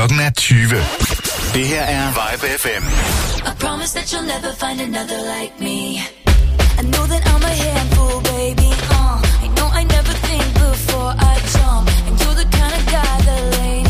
Klokken er 20. Det her er Vibe FM. I promise that you'll never find another like me. I know that I'm a handful, baby. Uh, I know I never think before I jump. And you're the kind of guy the ladies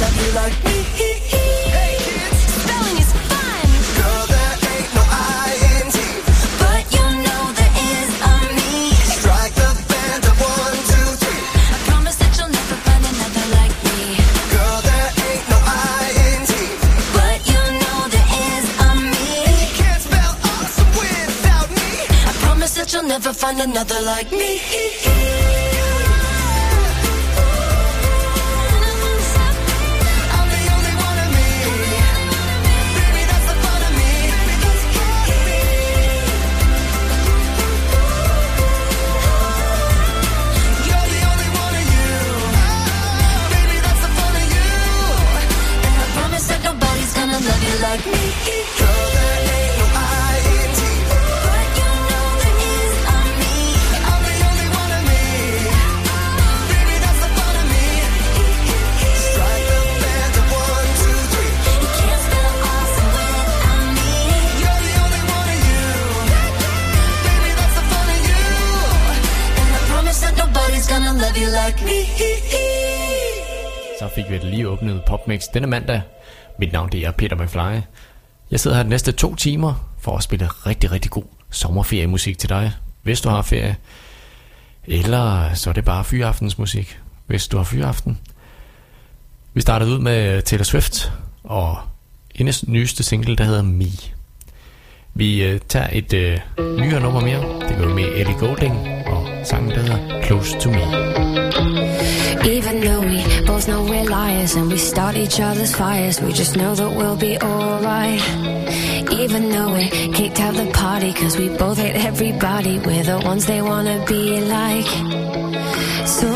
love you like me. Hey kids, Spelling is fun, girl, there ain't no but you know there is a me. Strike the band of one, two, three. I promise that you'll never find another like me. Girl, there ain't no. But you know there is a me. Can't spell awesome without me. I promise that you'll never find another like me. Like me. Girl, there ain't no I-N-T. But you know there is on me. I'm the only one of me. Baby, that's the fun of me. Strike the band of one, two, three. You can't spell awesome without me. You're the only one of you. Baby, that's the fun of you. And I promise that nobody's gonna love you like me. Så fik vi det lige åbnet PopMix denne mandag. Mit navn det er Peter McFly. Jeg sidder her de næste to timer for at spille rigtig, rigtig god sommerferiemusik til dig, hvis du har ferie. Eller så er det bare fyraftensmusik, hvis du har fyraften. Vi startede ud med Taylor Swift og hendes nyeste single, der hedder Me. Vi øh, tager et øh, nyere nummer mere. Det går med Ellie Goulding og sangen, der hedder Close to Me. Even though we both know we're liars and we start each other's fires, we just know that we'll be alright. Even though we kicked out the party cause we both hate everybody, we're the ones they wanna be like. So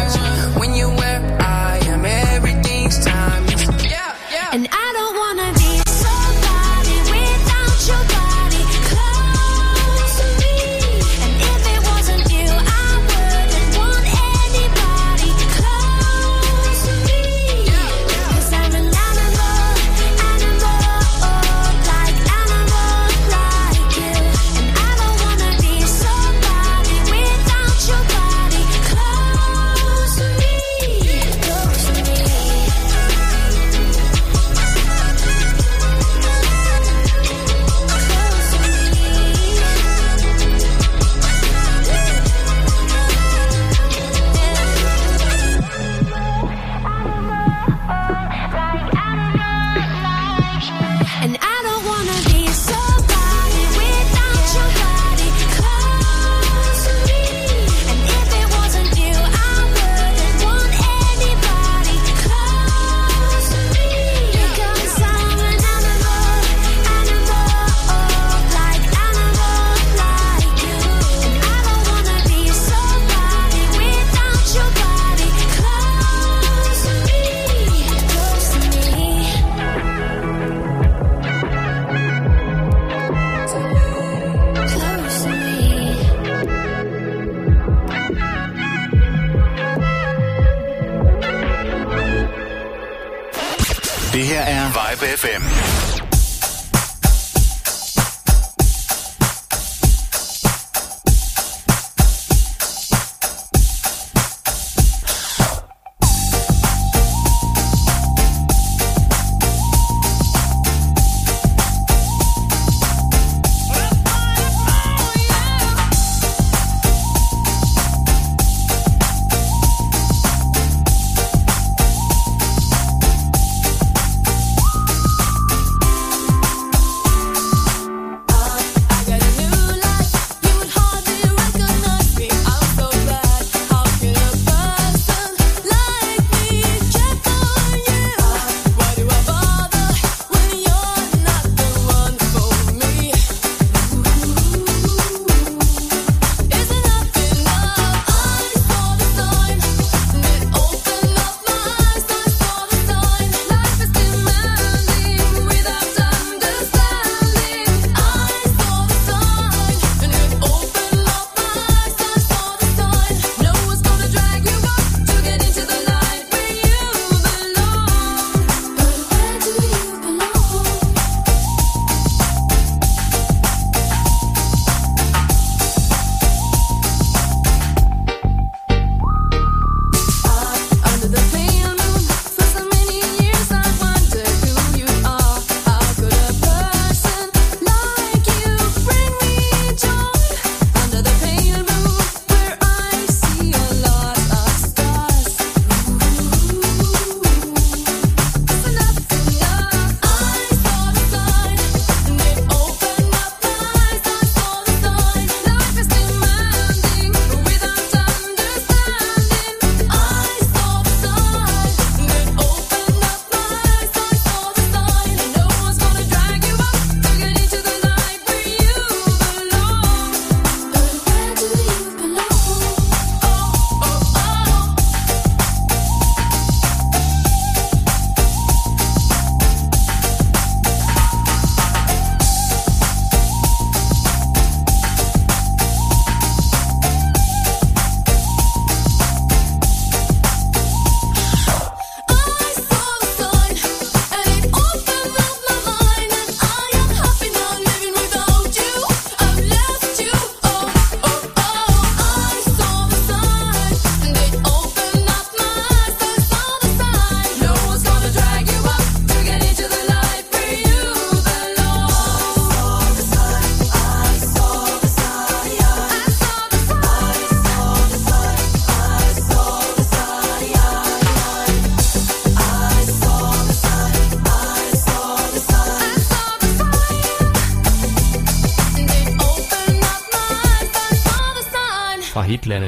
Trip FM.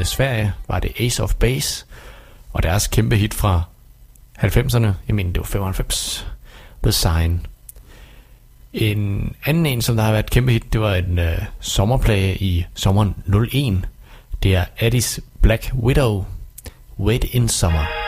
øh, Sverige var det Ace of Base, og deres kæmpe hit fra 90'erne, jeg mener det var 95, The Sign. En anden en, som der har været et kæmpe hit, det var en øh, sommerplage i sommeren 01. Det er Addis Black Widow, Wait in Summer.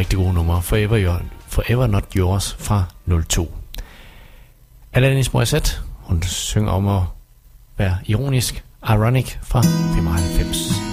rigtig gode numre. Forever, Your, Forever Not Yours fra 02. Alanis Morissette, hun synger om at være ironisk, ironic fra 95.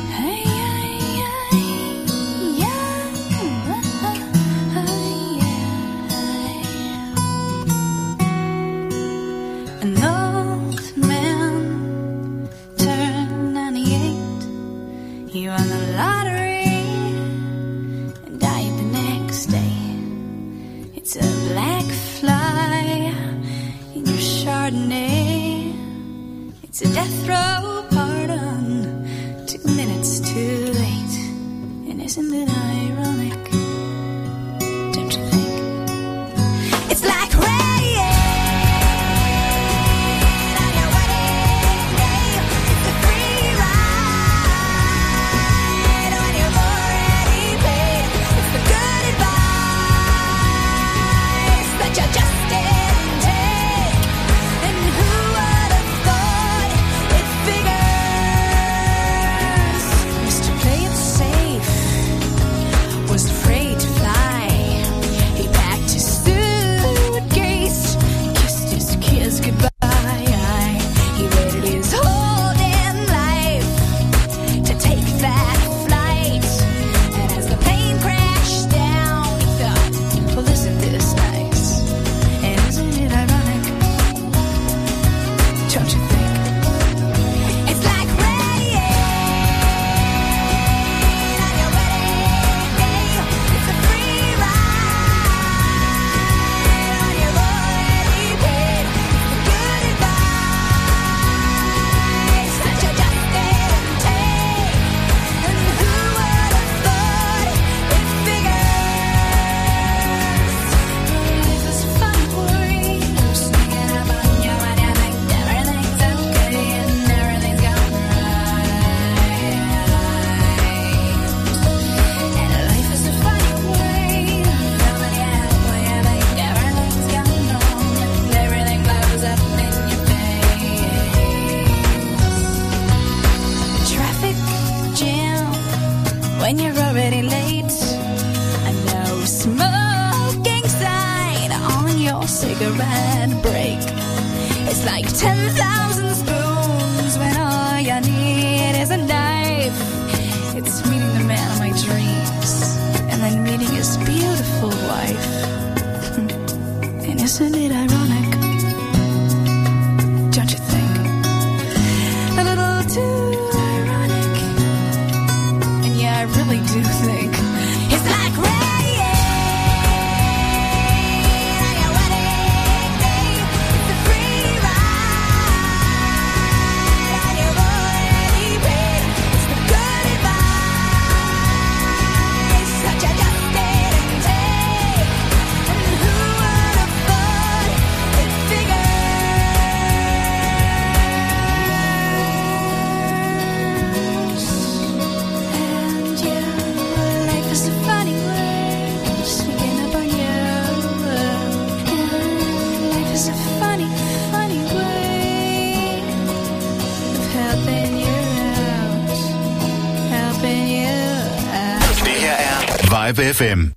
TripFM.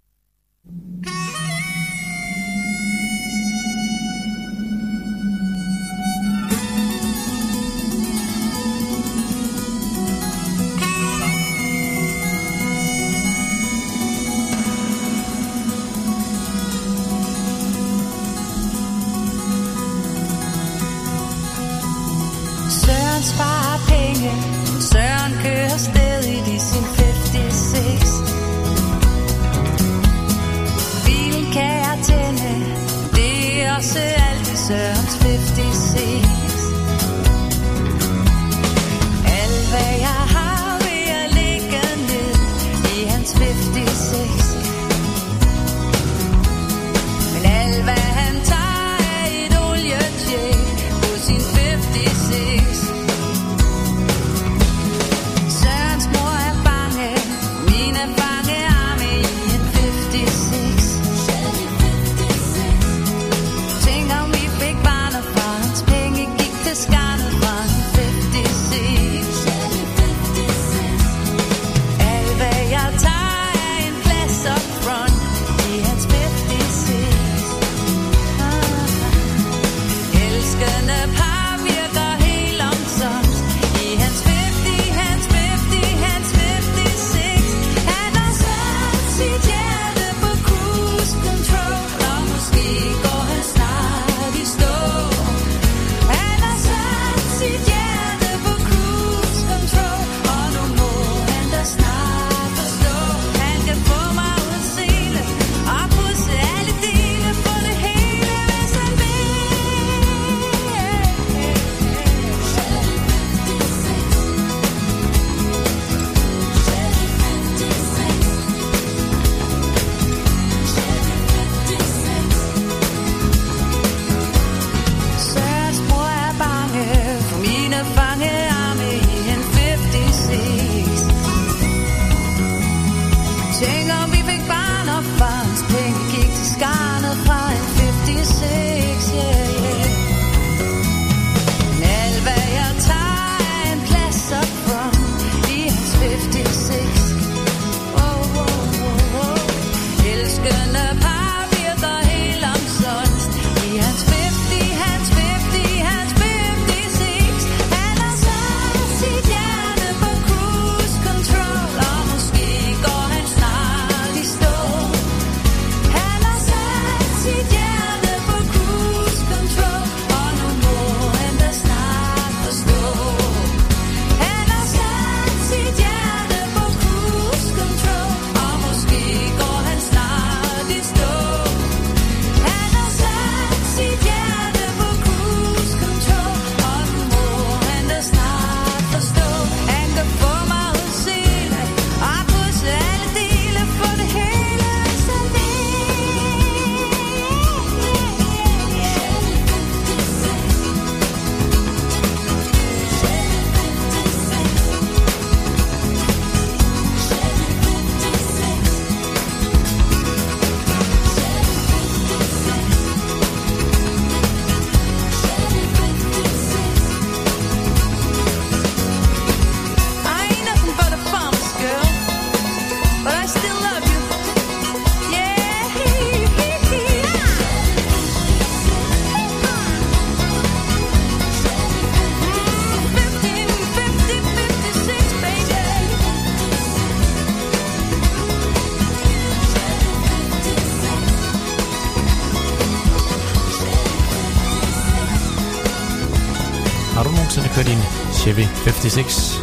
Chevy 56.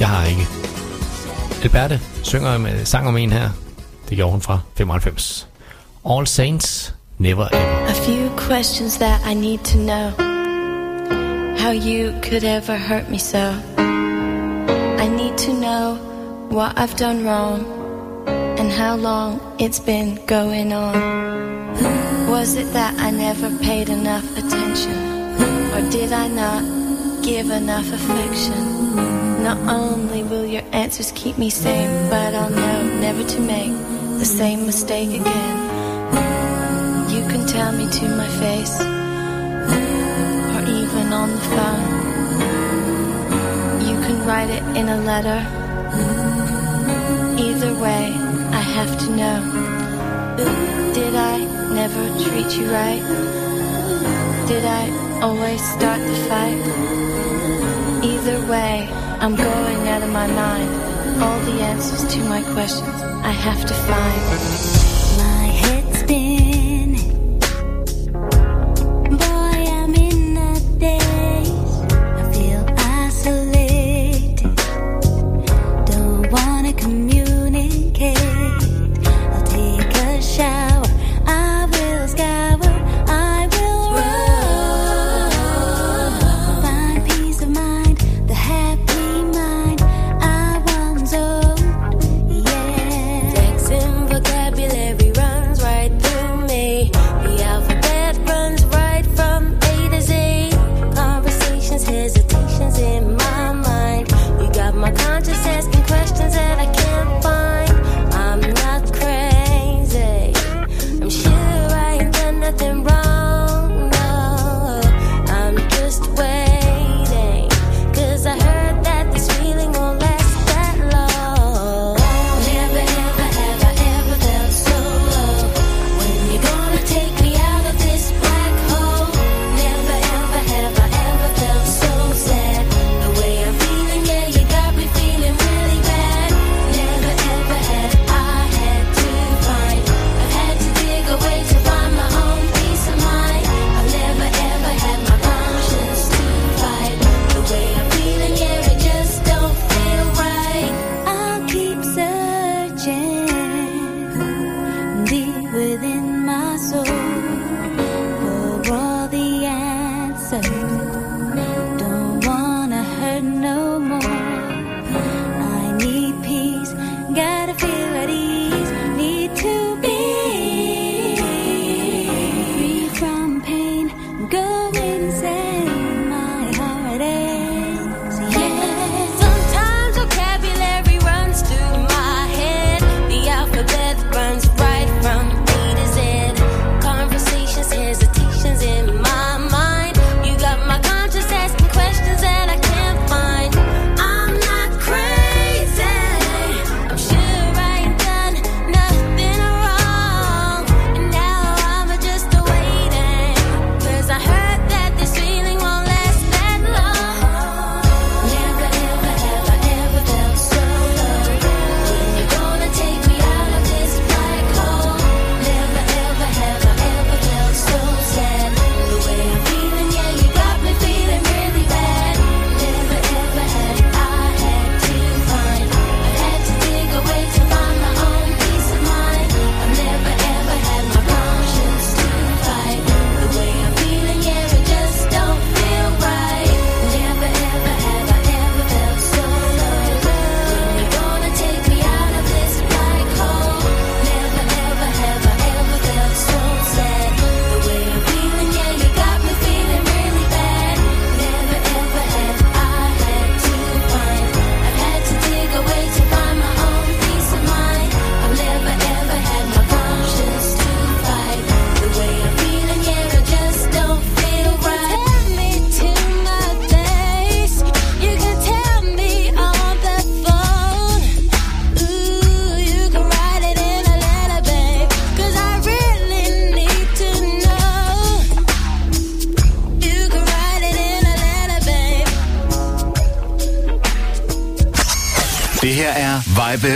Jeg har ikke. Alberte synger øh, sang om en her. Det gjorde hun fra 95. All Saints, Never Ever. A few questions that I need to know. How you could ever hurt me so. I need to know what I've done wrong. And how long it's been going on. Was it that I never paid enough attention? Or did I not? give enough affection. Not only will your answers keep me sane, but I'll know never to make the same mistake again. You can tell me to my face, or even on the phone. You can write it in a letter. Either way, I have to know. Did I never treat you right? Did I always start the fight? Either way, I'm going out of my mind. All the answers to my questions I have to find.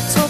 that's all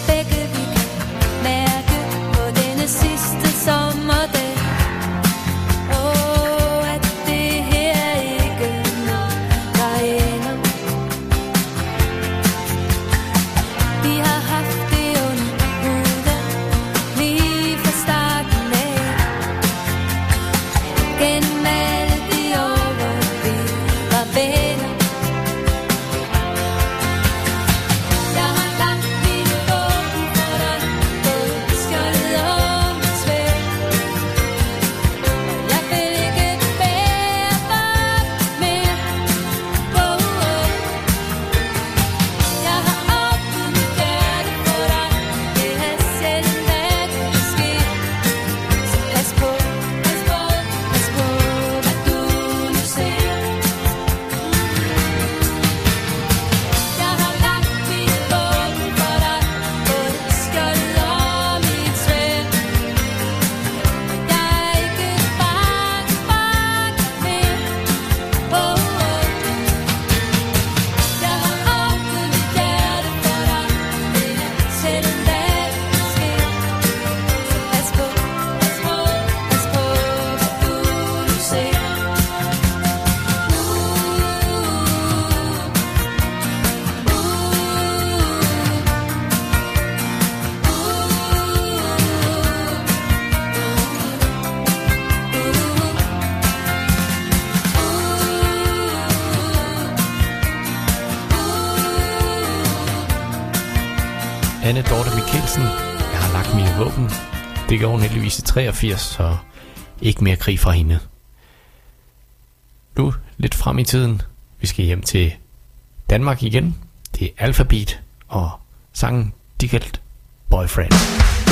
fik ovnen heldigvis i 83, så ikke mere krig fra hende. Nu lidt frem i tiden. Vi skal hjem til Danmark igen. Det er Alphabet og sangen Dickelt Boyfriend.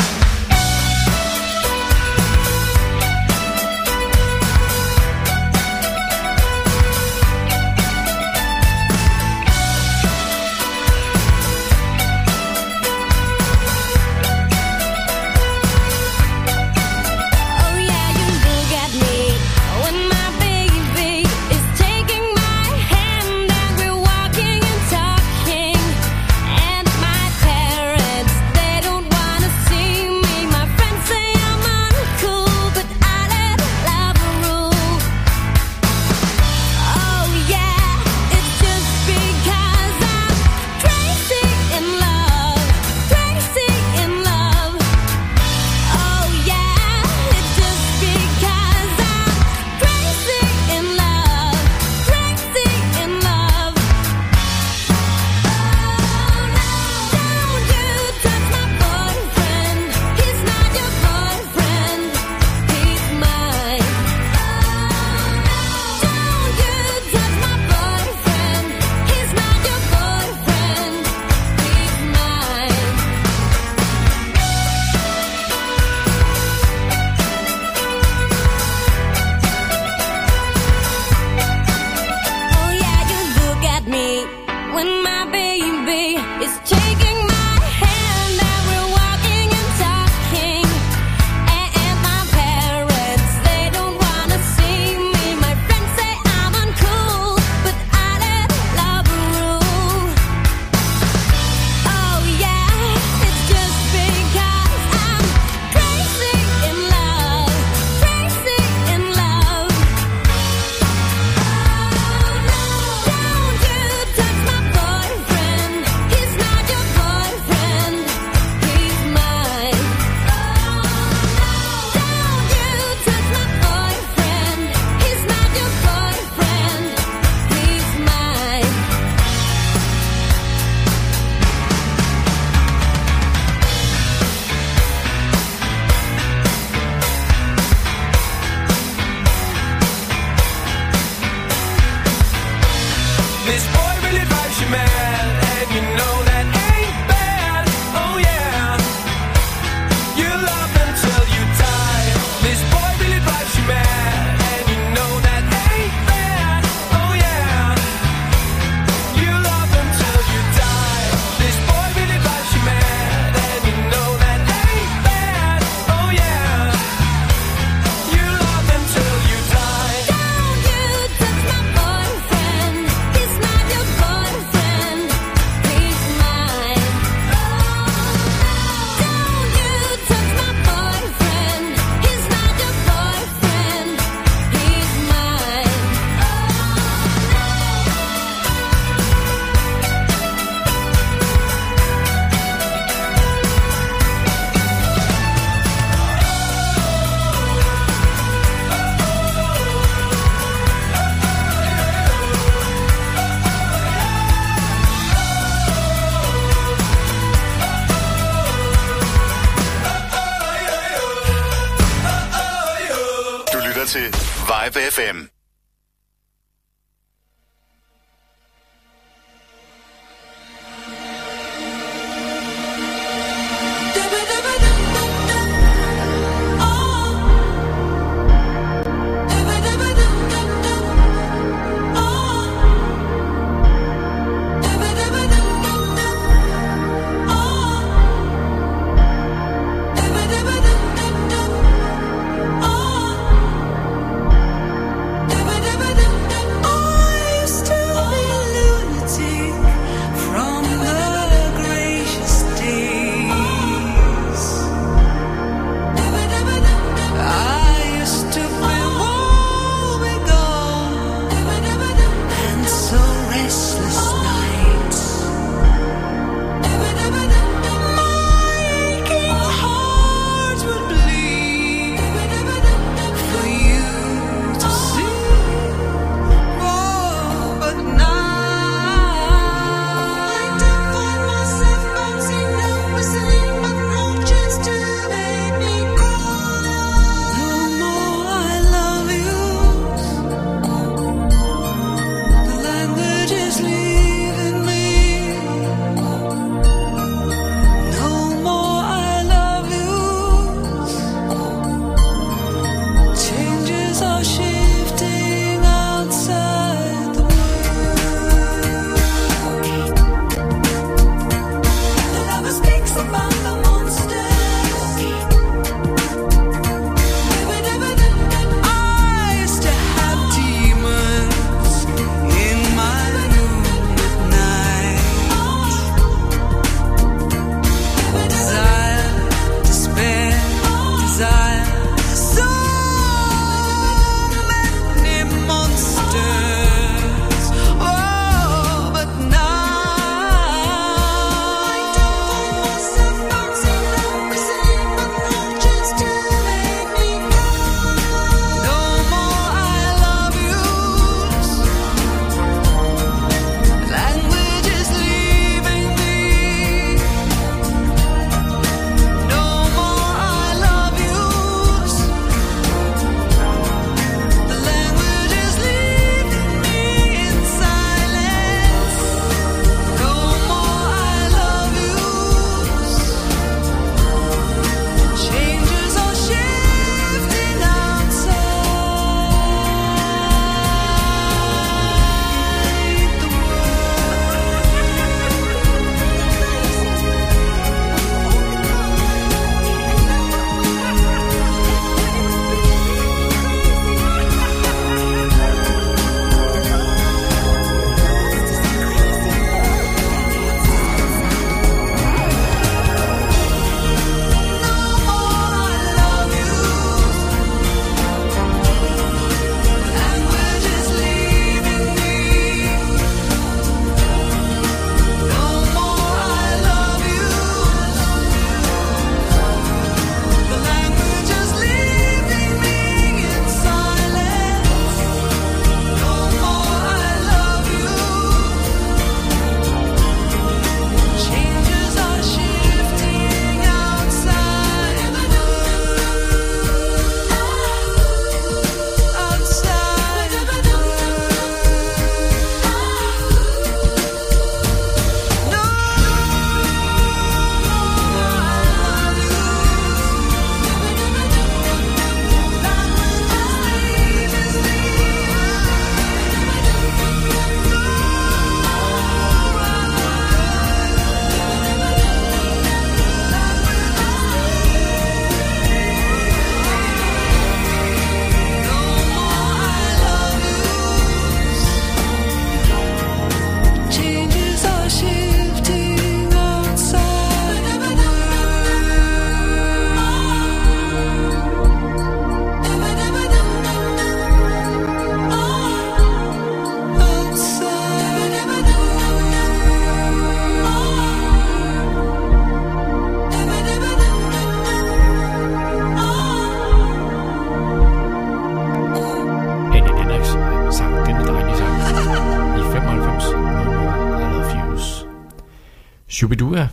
Shubidua,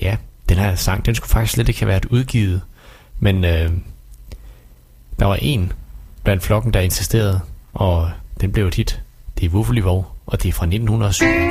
ja, den her sang, den skulle faktisk slet ikke have været udgivet, men øh, der var en blandt flokken, der insisterede, og den blev et hit. Det er Wuffelivo, og det er fra 1907.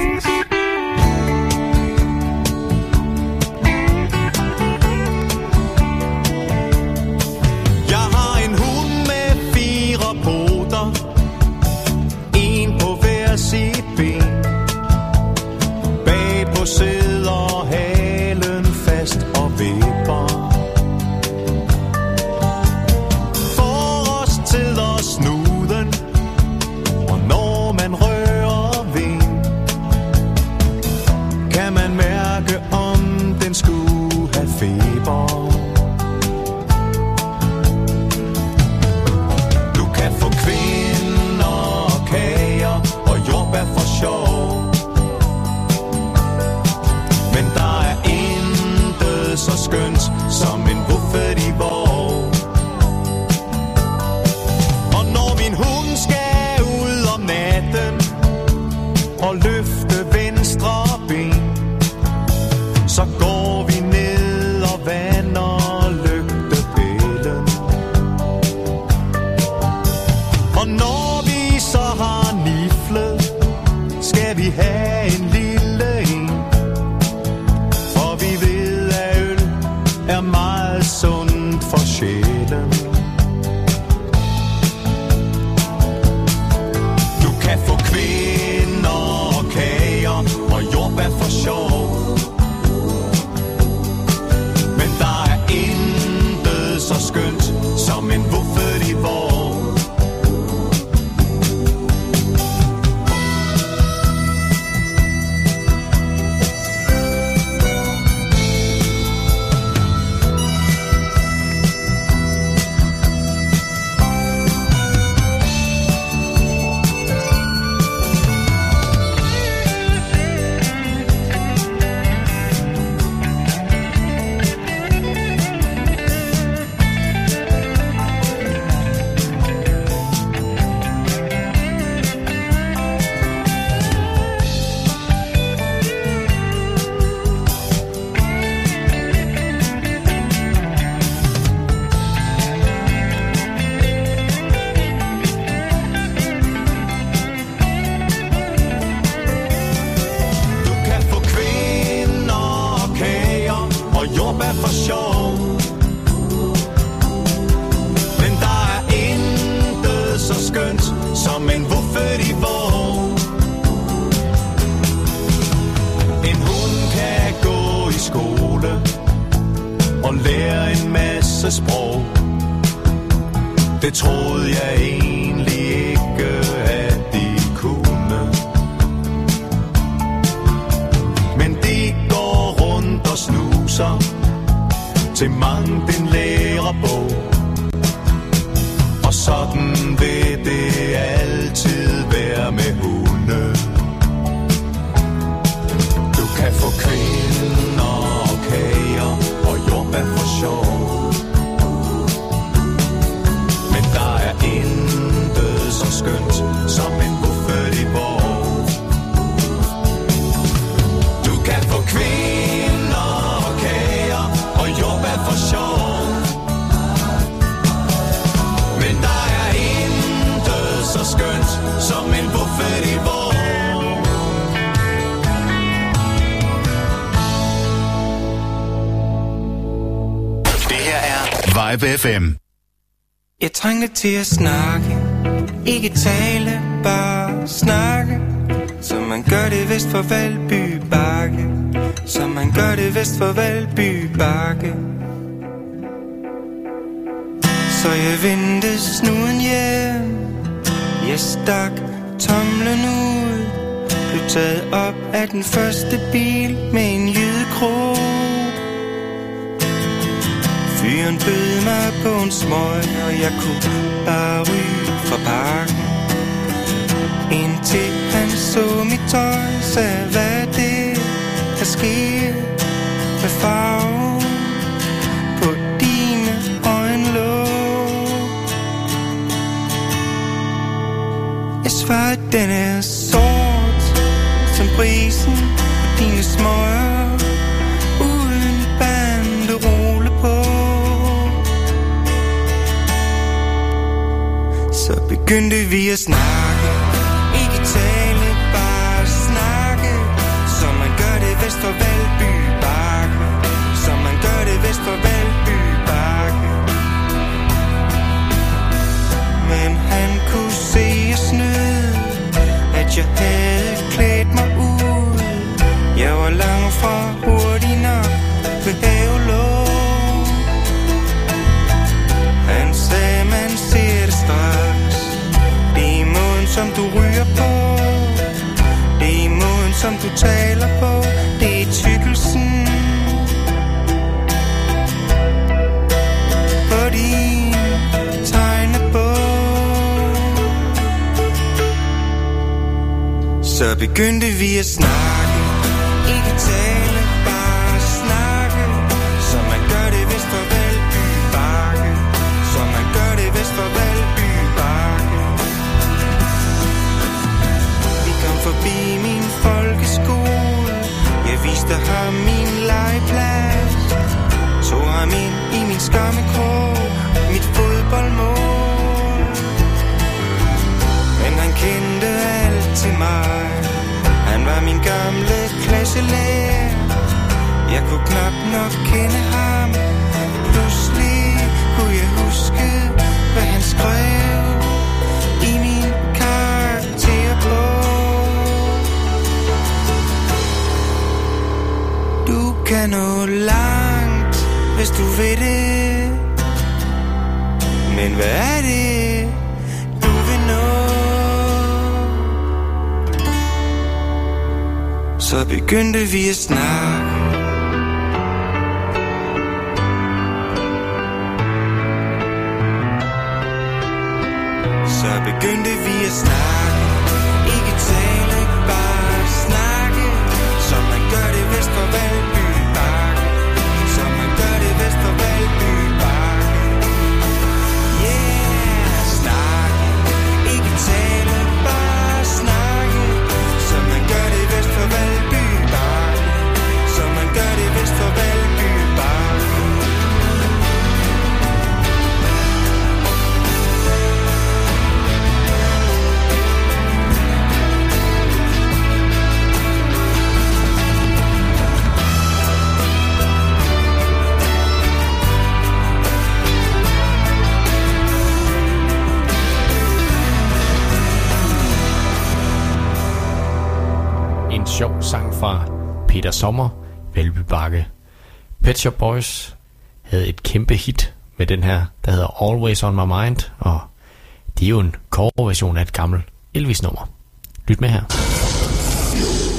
Vibe FM. Jeg trængte til at snakke, ikke tale, bare snakke. Som man gør det vest for Valby Bakke. Som man gør det vest for Valby Bakke. Så jeg vendte snuden hjem. Jeg stak tomlen ud. Blev taget op af den første bil med en jydekrog. Fyren bød mig på en smøg, og jeg kunne bare ryge fra parken. Indtil han så mit tøj, sagde, hvad det der sker med farven på dine øjenlåg. Jeg svarede, den er sort som brisen på dine smøger. Begyndte vi at snakke. Ikke tale, bare snakke. Som man gør det vest for Valby Bakke. Som man gør det vest for Valby Bakke. Men han kunne se og snyde At jeg havde klædt mig ud. Jeg var langt fra hurtig nok ved havelåg. Som du ryger på. Det er måden, som du taler på. Det er tykkelsen. På din tegnebog. Så begyndte vi at snakke. Jeg viste ham min legeplads Tog ham ind i min skammekrog Mit fodboldmål. Men han kendte alt til mig. Han var min gamle klasselærer. Jeg kunne knap nok kende ham. Pludselig kunne jeg huske Hvad han skrev. Kan nå langt Hvis du vil det. Men hvad er det Du vil nå? Så begyndte vi at snakke. Så begyndte vi at snakke. Sommer, Valby Bakke. Pet Shop Boys havde et kæmpe hit med den her, der hedder Always On My Mind, og det er jo en coverversion af et gammelt Elvis-nummer. Lyt med her.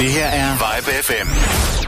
Det her er Vibe FM.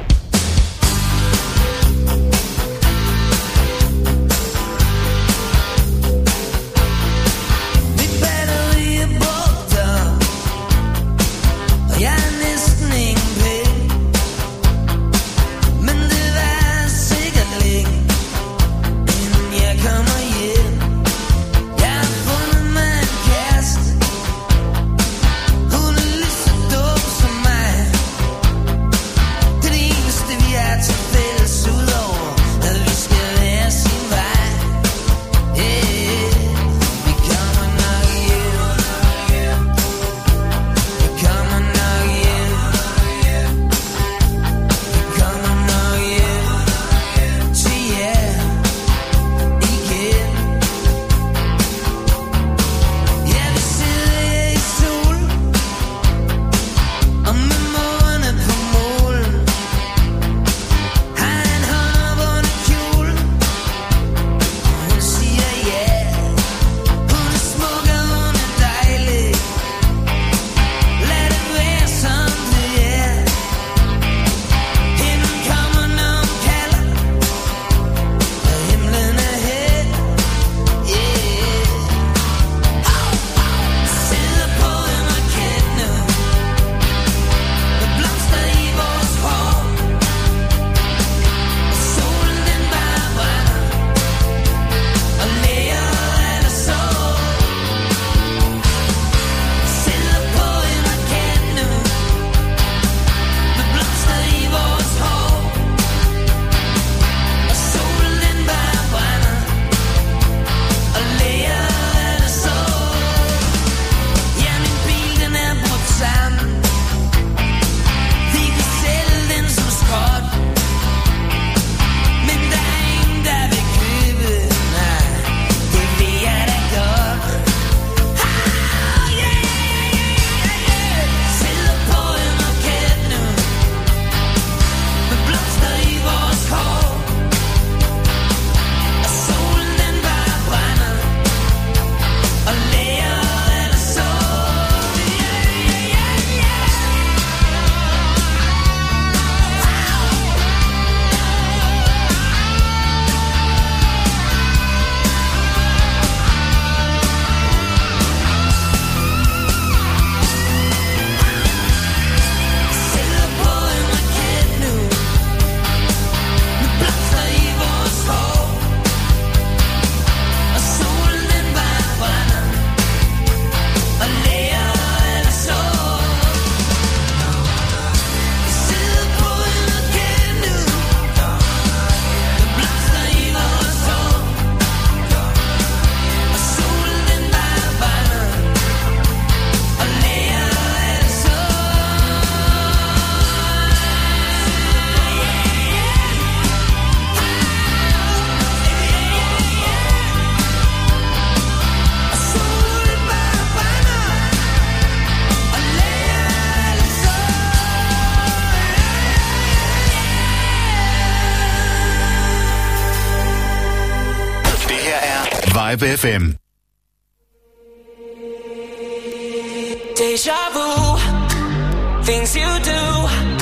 FM. Deja vu, things you do.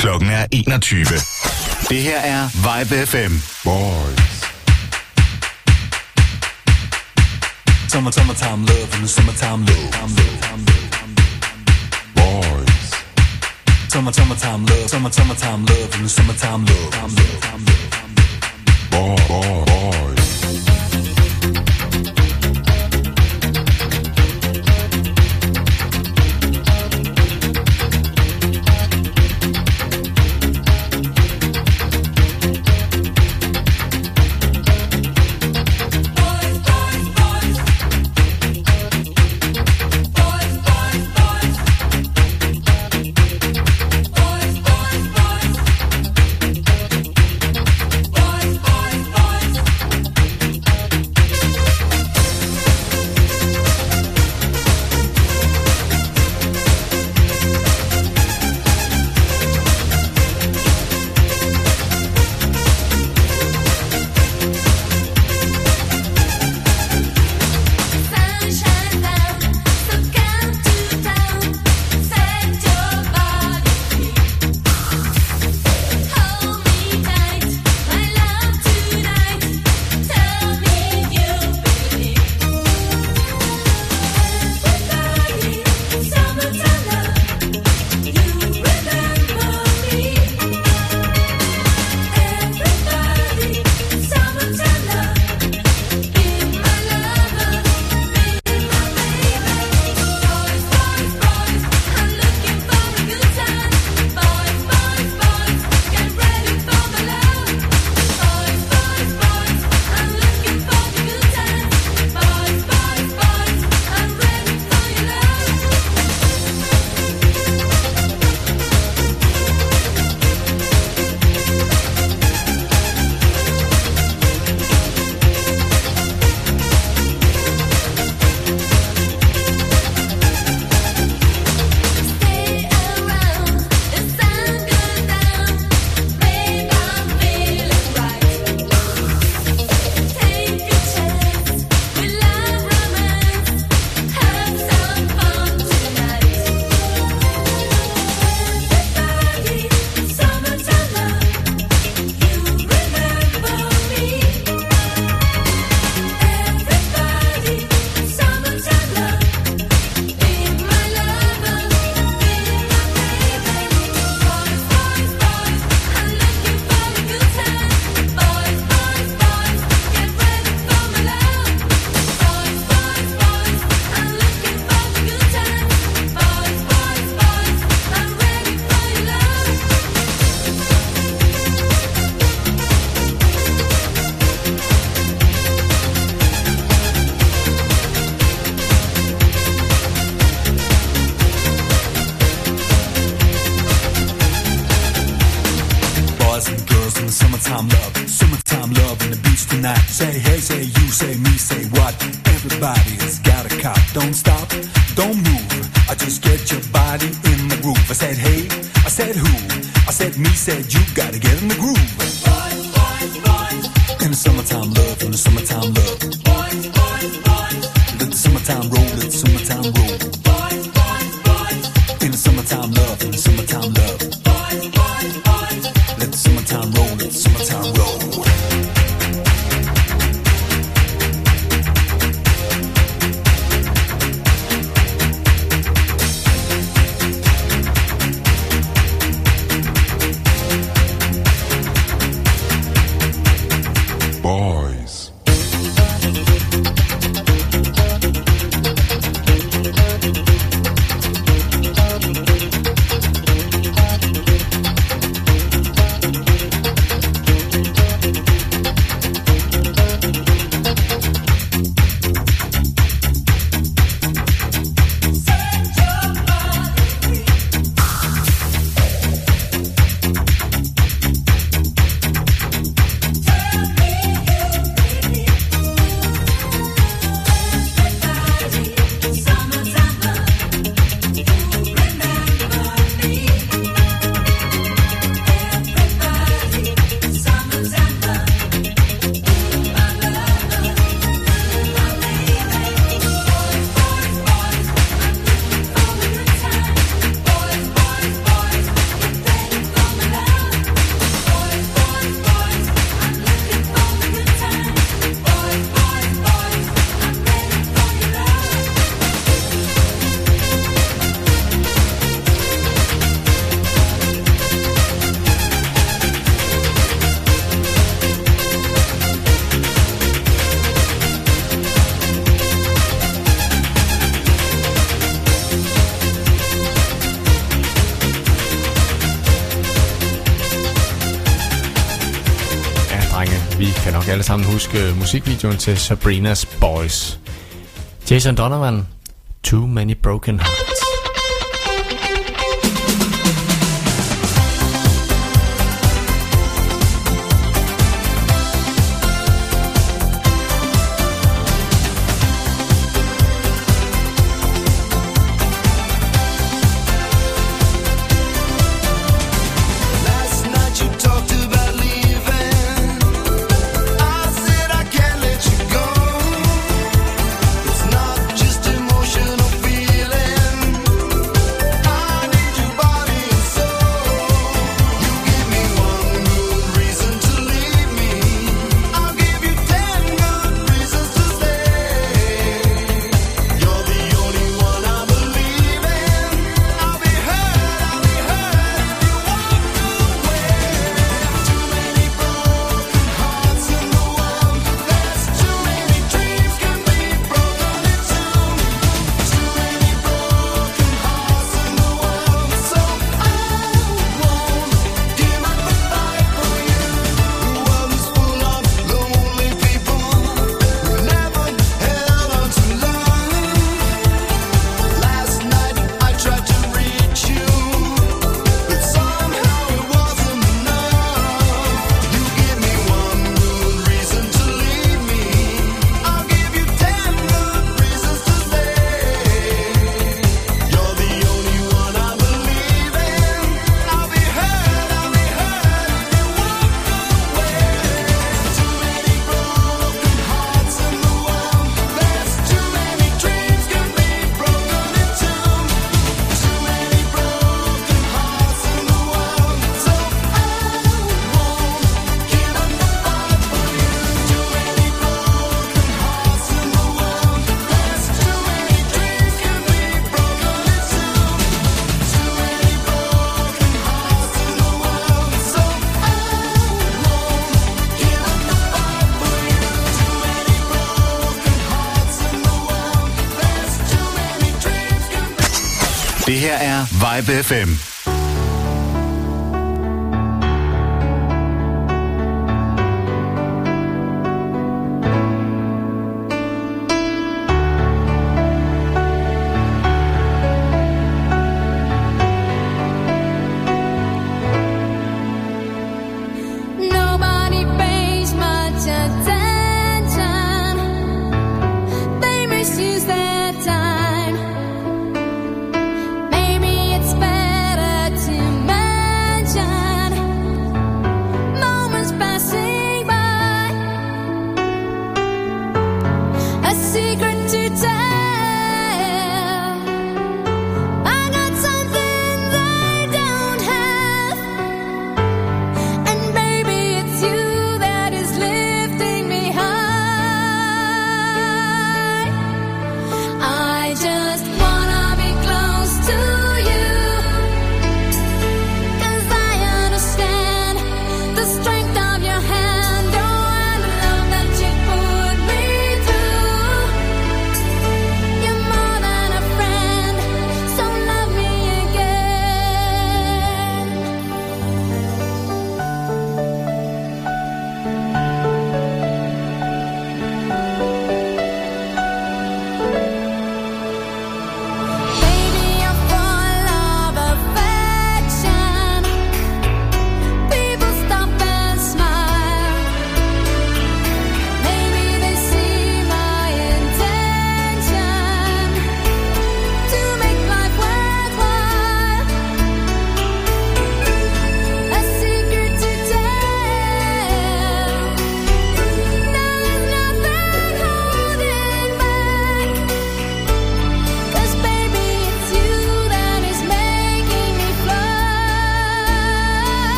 Klokken er 21. Det her er Vibe FM. Boys. Summer, time love and the summer time love. Boys. Summer, time love, summer, time love and the summer time love. Boys. summertime love, summertime love the beach tonight. Say hey, say you, say me, say what? Everybody's got a cop. Don't stop huske musikvideoen til Sabrina's Boys. Jason Donovan, Too Many Broken Hearts. Vibe FM.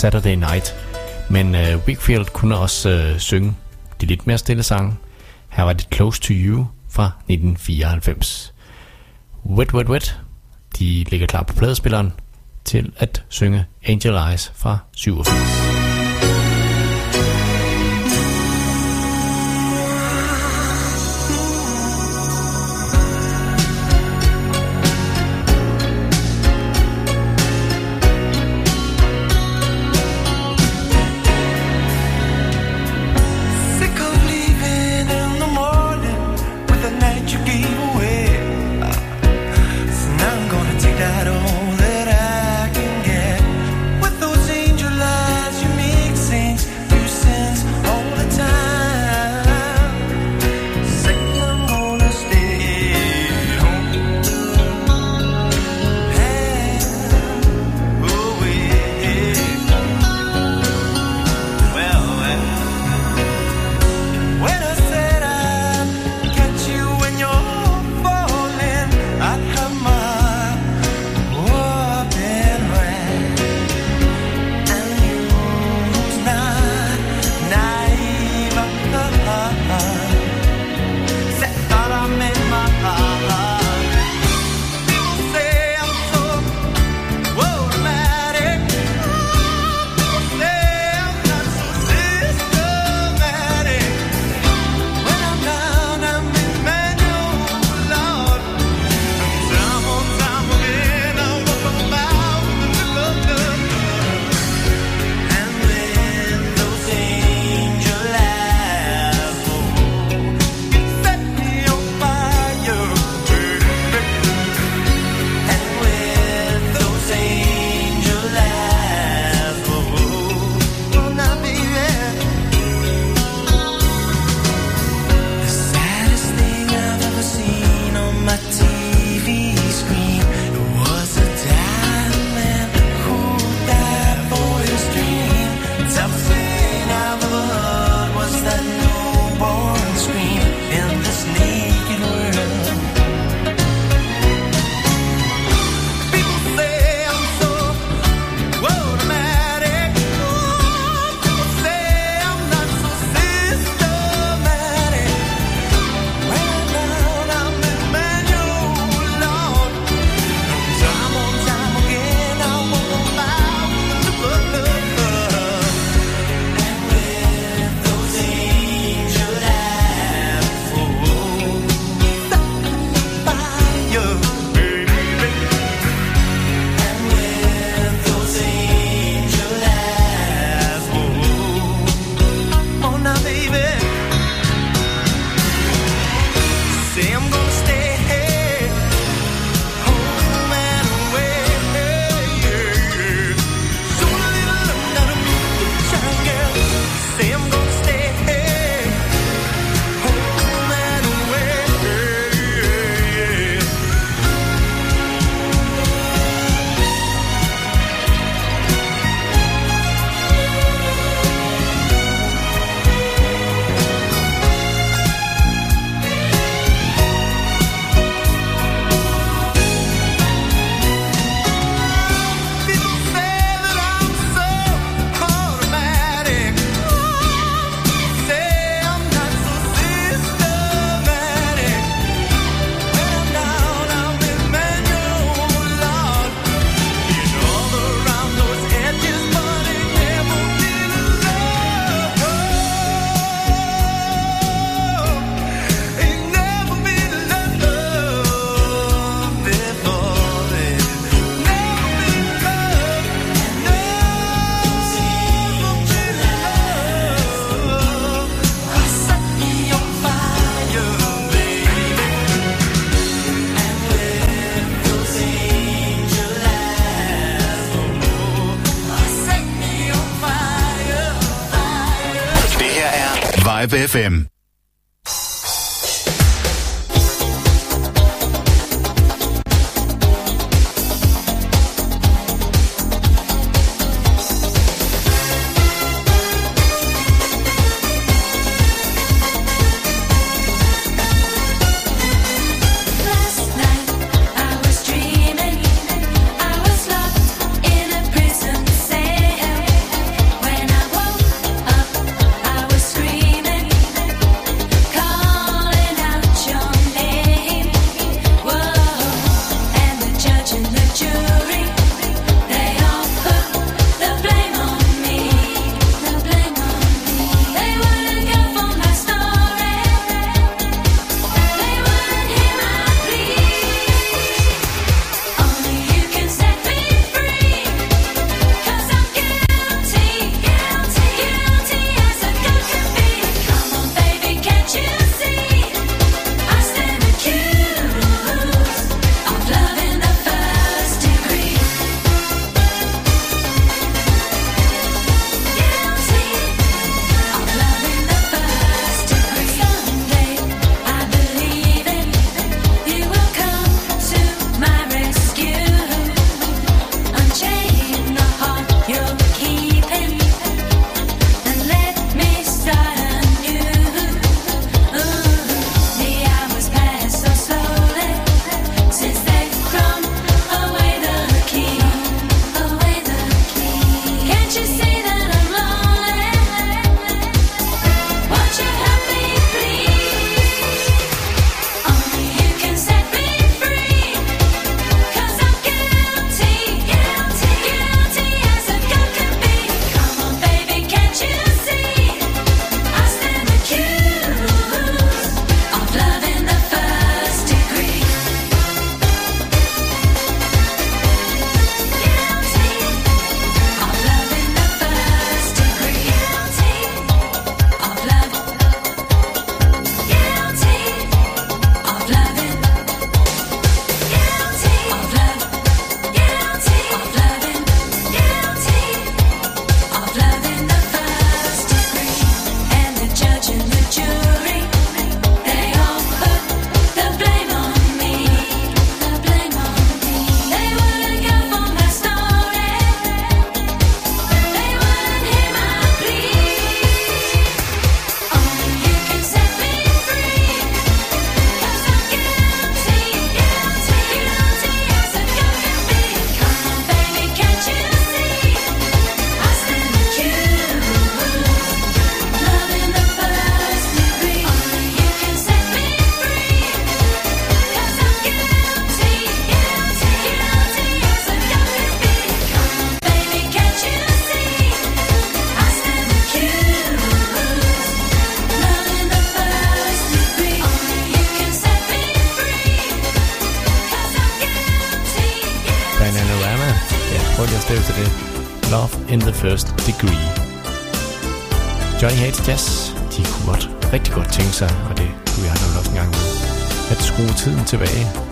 Saturday Night. Men øh, Wakefield kunne også øh, synge de lidt mere stille sange. Her var det Close to You fra 1994. Wet Wet Wet, de ligger klar på pladespilleren til at synge Angel Eyes fra 87. Vibe jazz, de kunne godt, rigtig godt tænke sig, og det kunne jeg nok også en gang med, at skrue tiden tilbage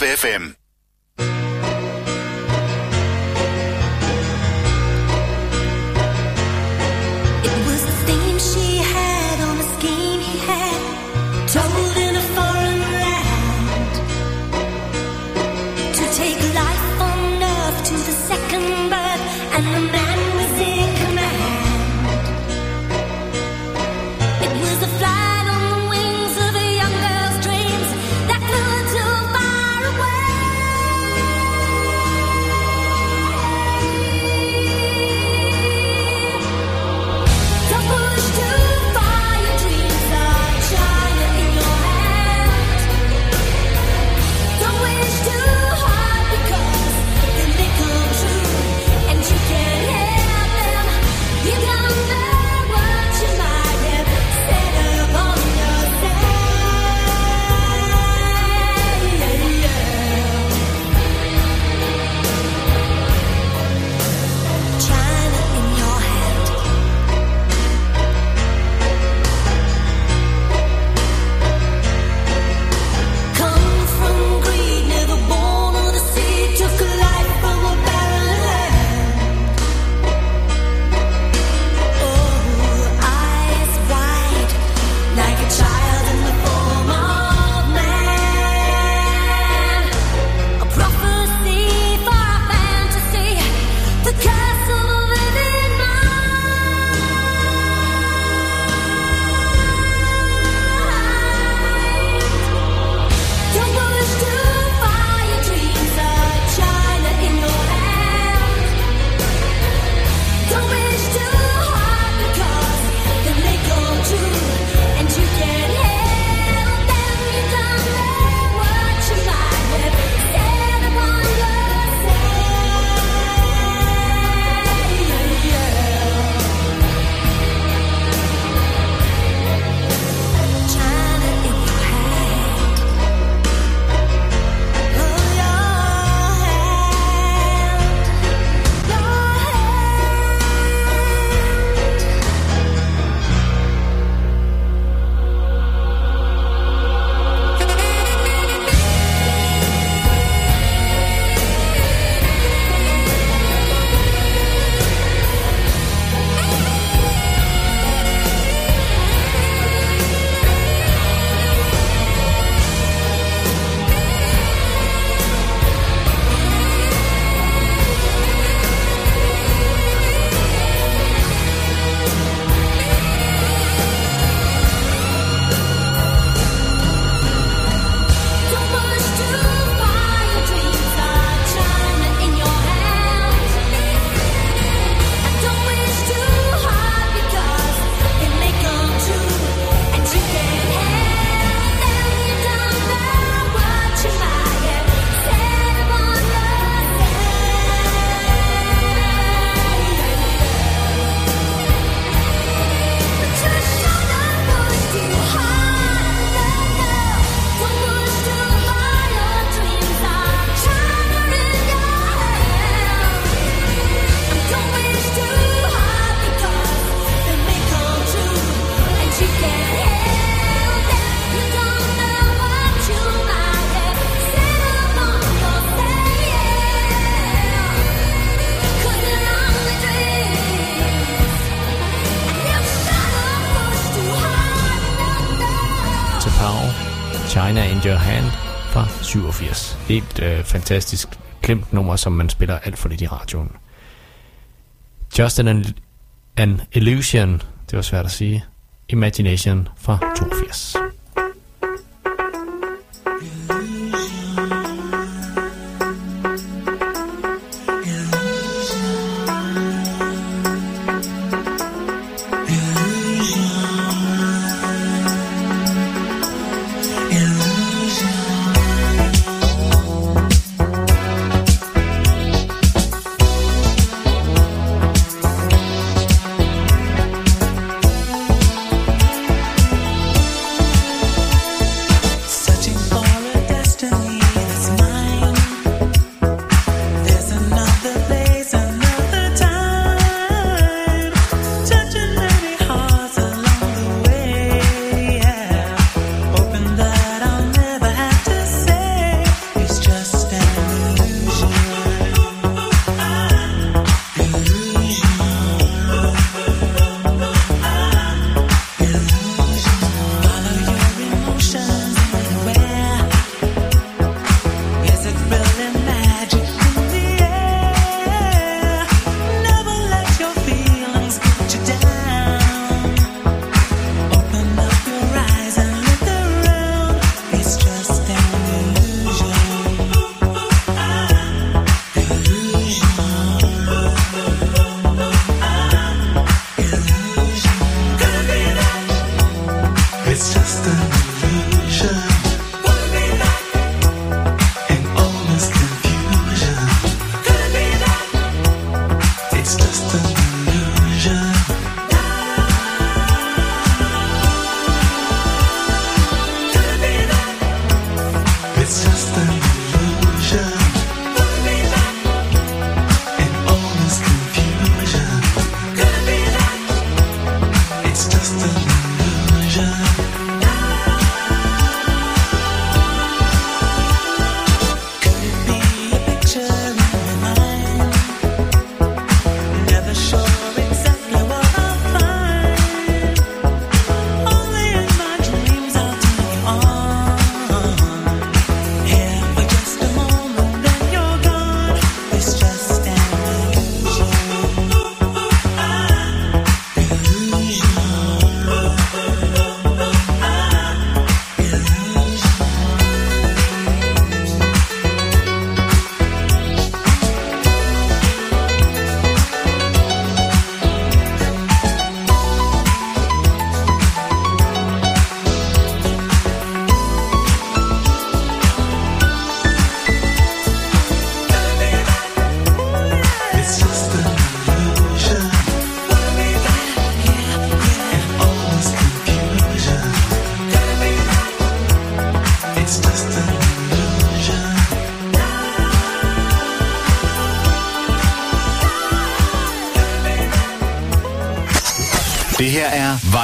Trip FM. helt øh, fantastisk klemt nummer, som man spiller alt for lidt i radioen. Justin and an Illusion, det var svært at sige, Imagination fra 82.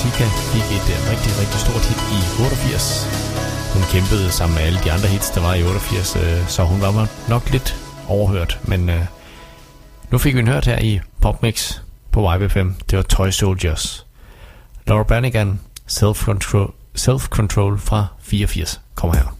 Tika fik et øh, rigtig, rigtig stort hit i 88. Hun kæmpede sammen med alle de andre hits, der var i 88, øh, så hun var nok lidt overhørt. Men øh, nu fik vi en hørt her i Popmix på YB5. Det var Toy Soldiers. Laura Branigan, Self Control, Self Control fra 84, kommer her.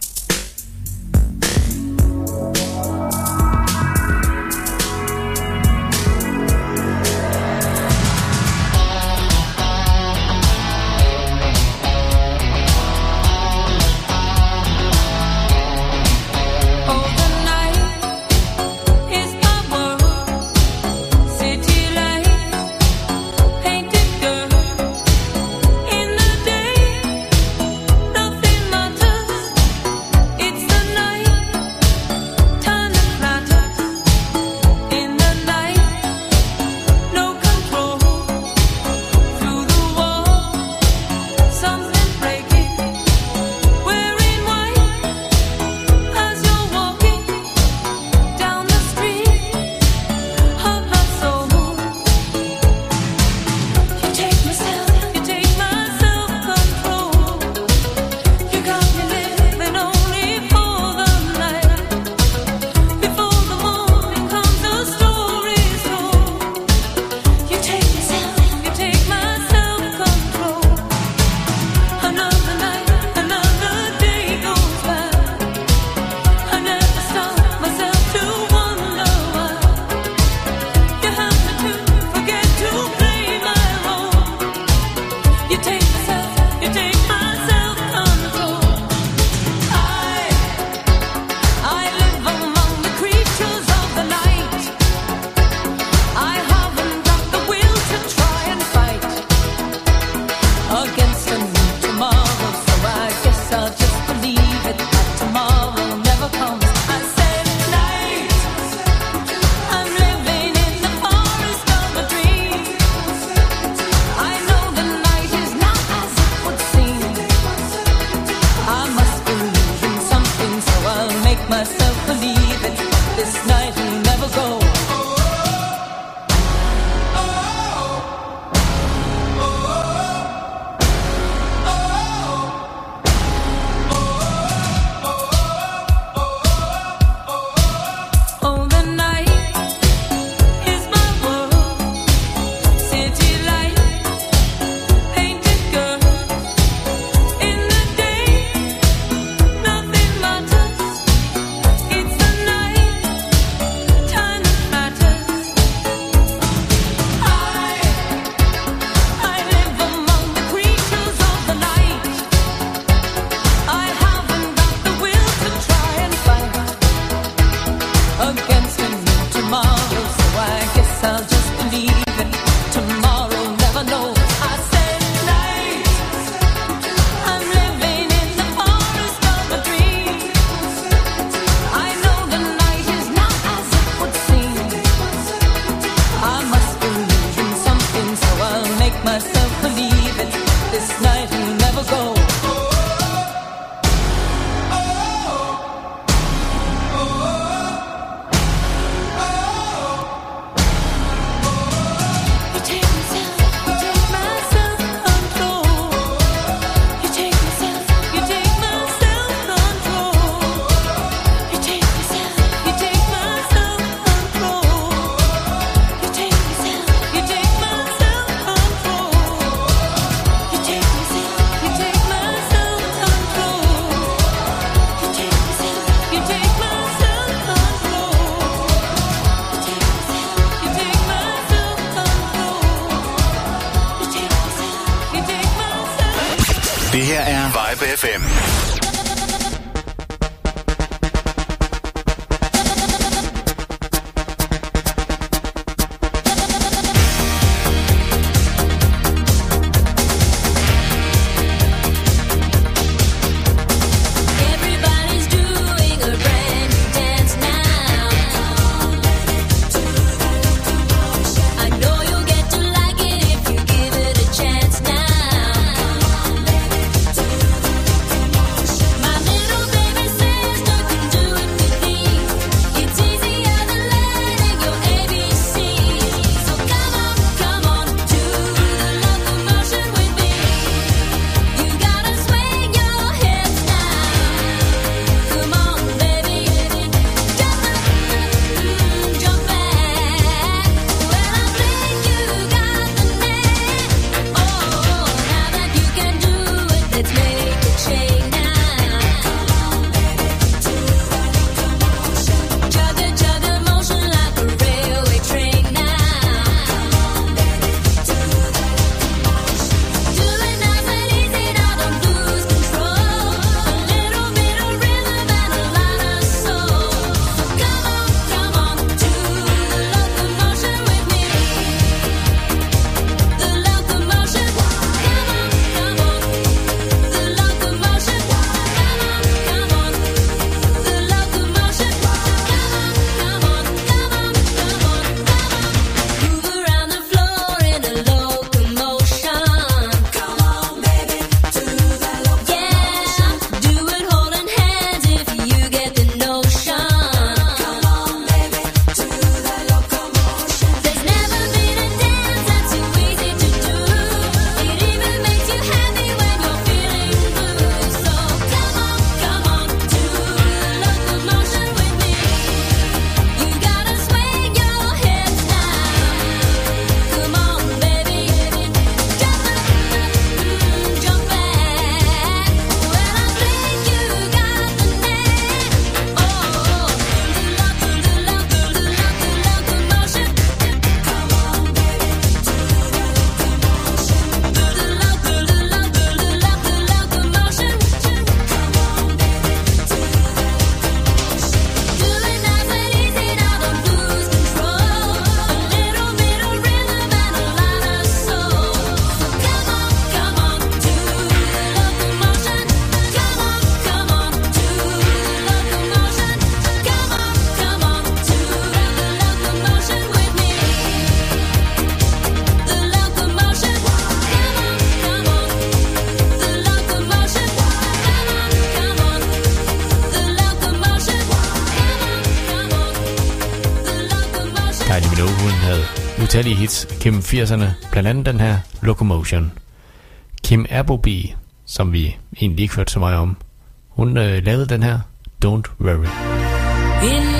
hun havde utallige hits gennem 80'erne, blandt andet den her Locomotion. Kim Appleby, som vi egentlig ikke hørte så meget om, hun øh, lavede den her Don't Worry. In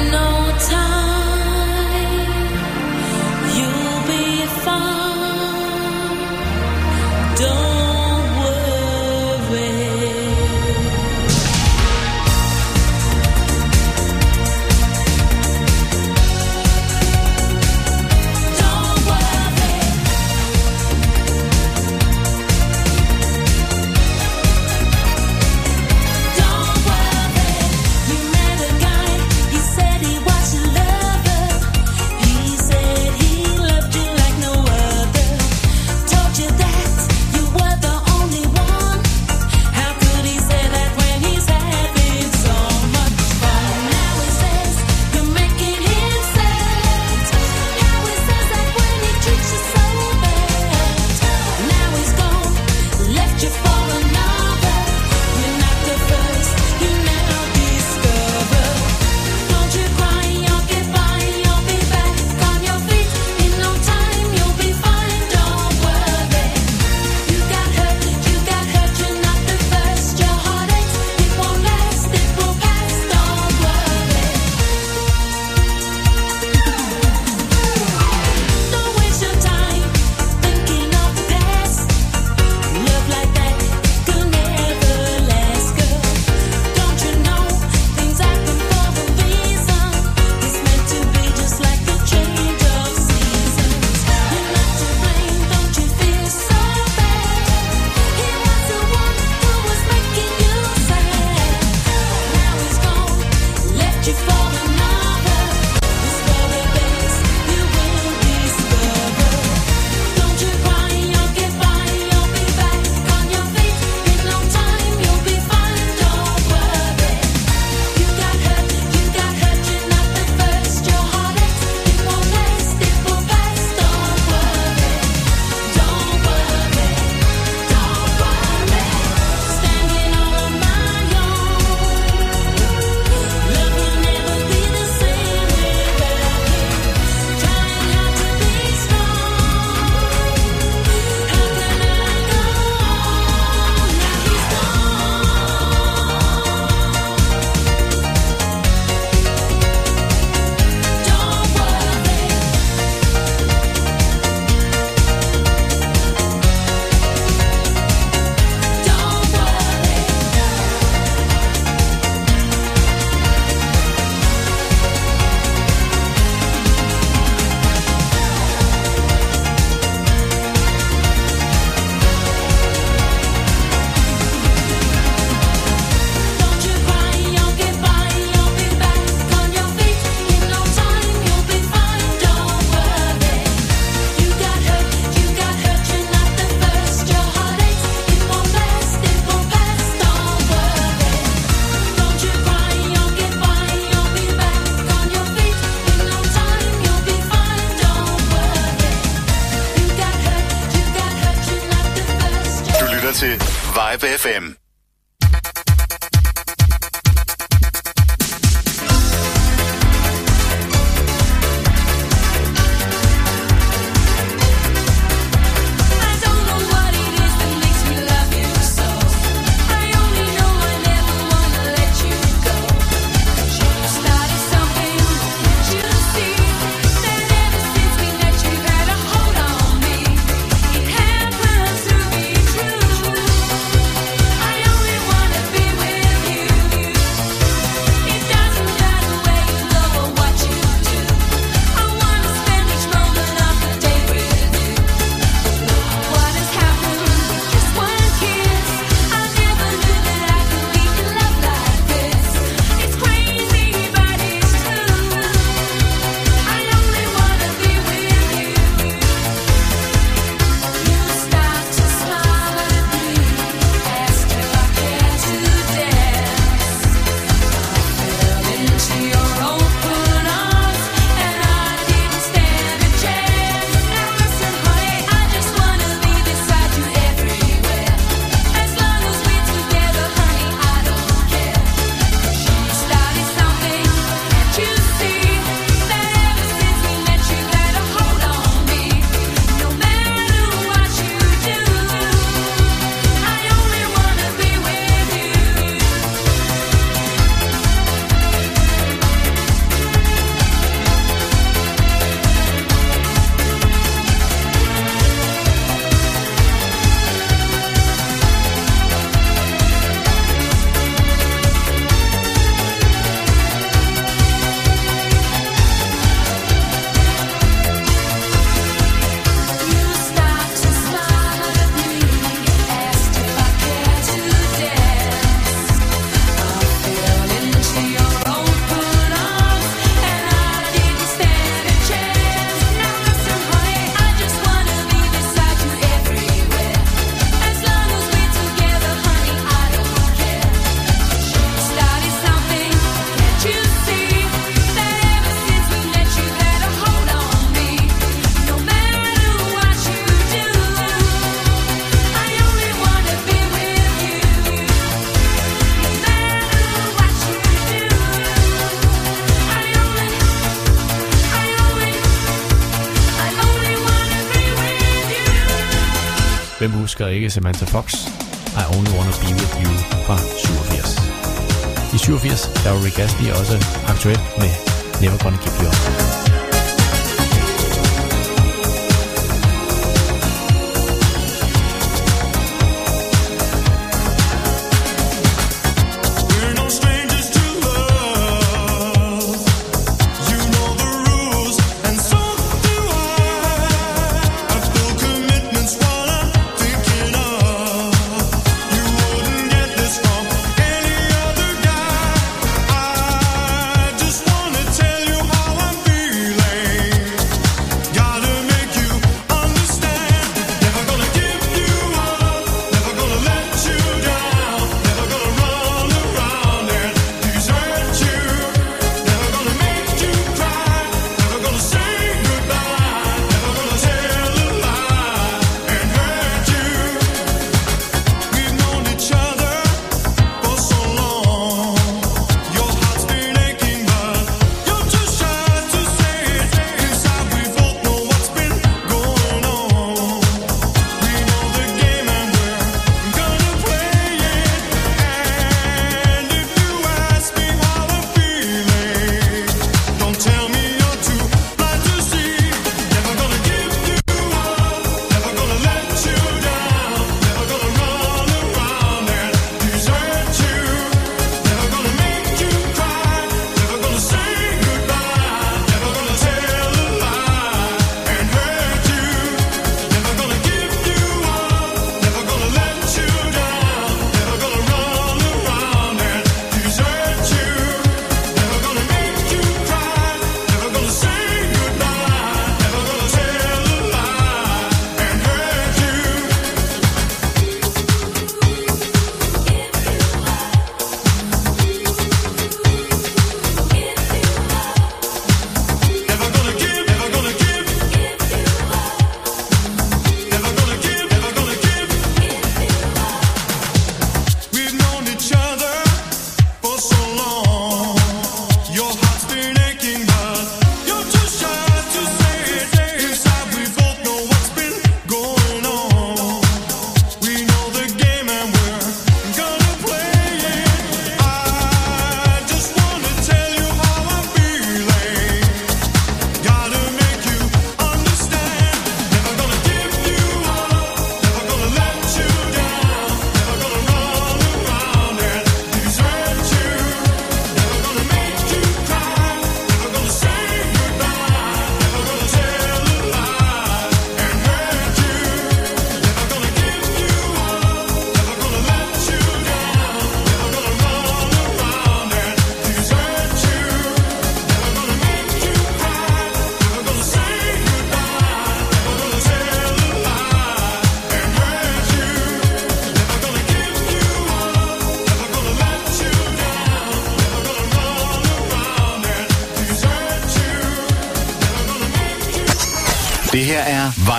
elsker ikke Samantha Fox. I Only Wanna Be With You fra 87. I 87 der var Rick Astley også aktuel med Never Gonna Give You Up.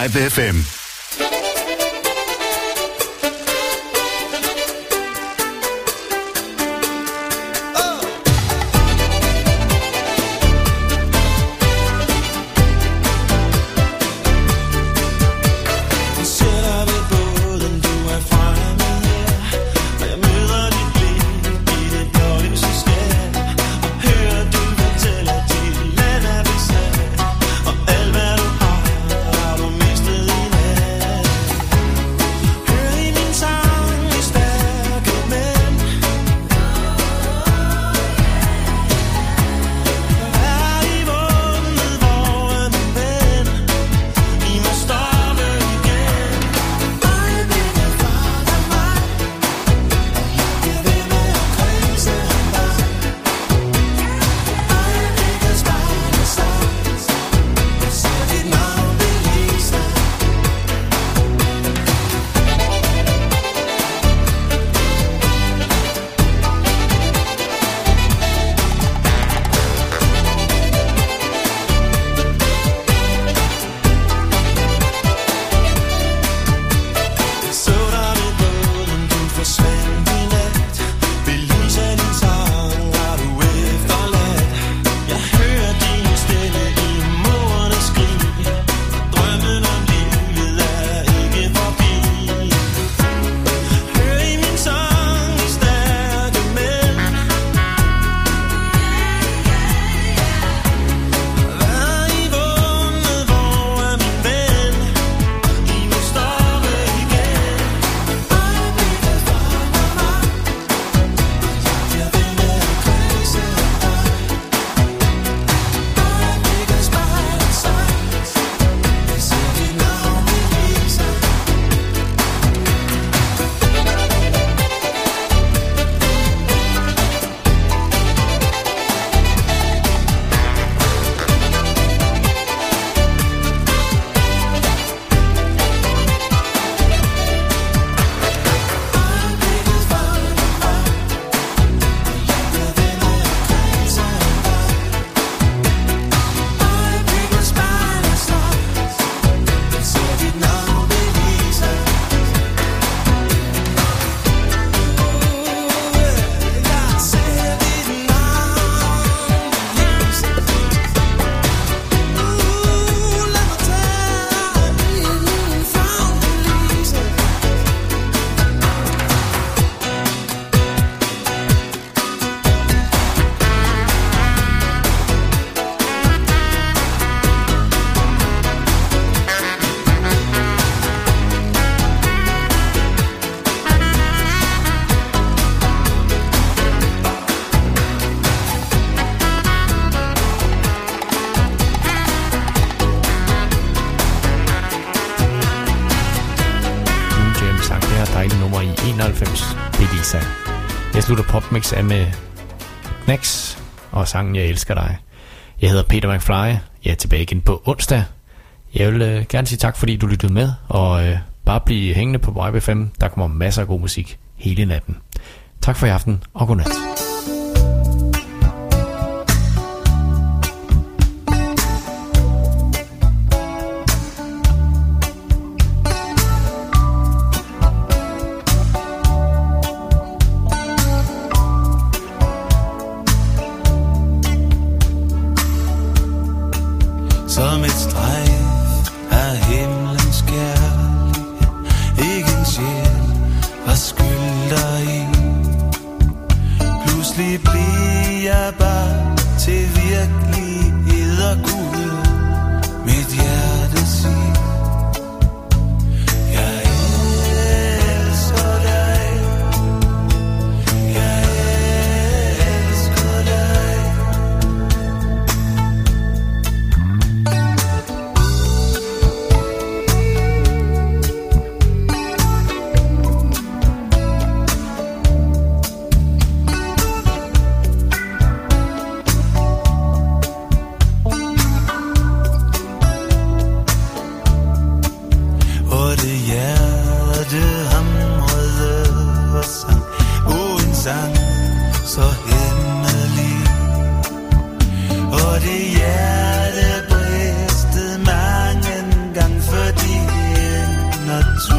Live FM. Mix er med Knax og sangen Jeg elsker dig. Jeg hedder Peter McFly. Jeg er tilbage igen på onsdag. Jeg vil øh, gerne sige tak, fordi du lyttede med, og øh, bare blive hængende på Vibe 5. Der kommer masser af god musik hele natten. Tak for i aften, og godnat.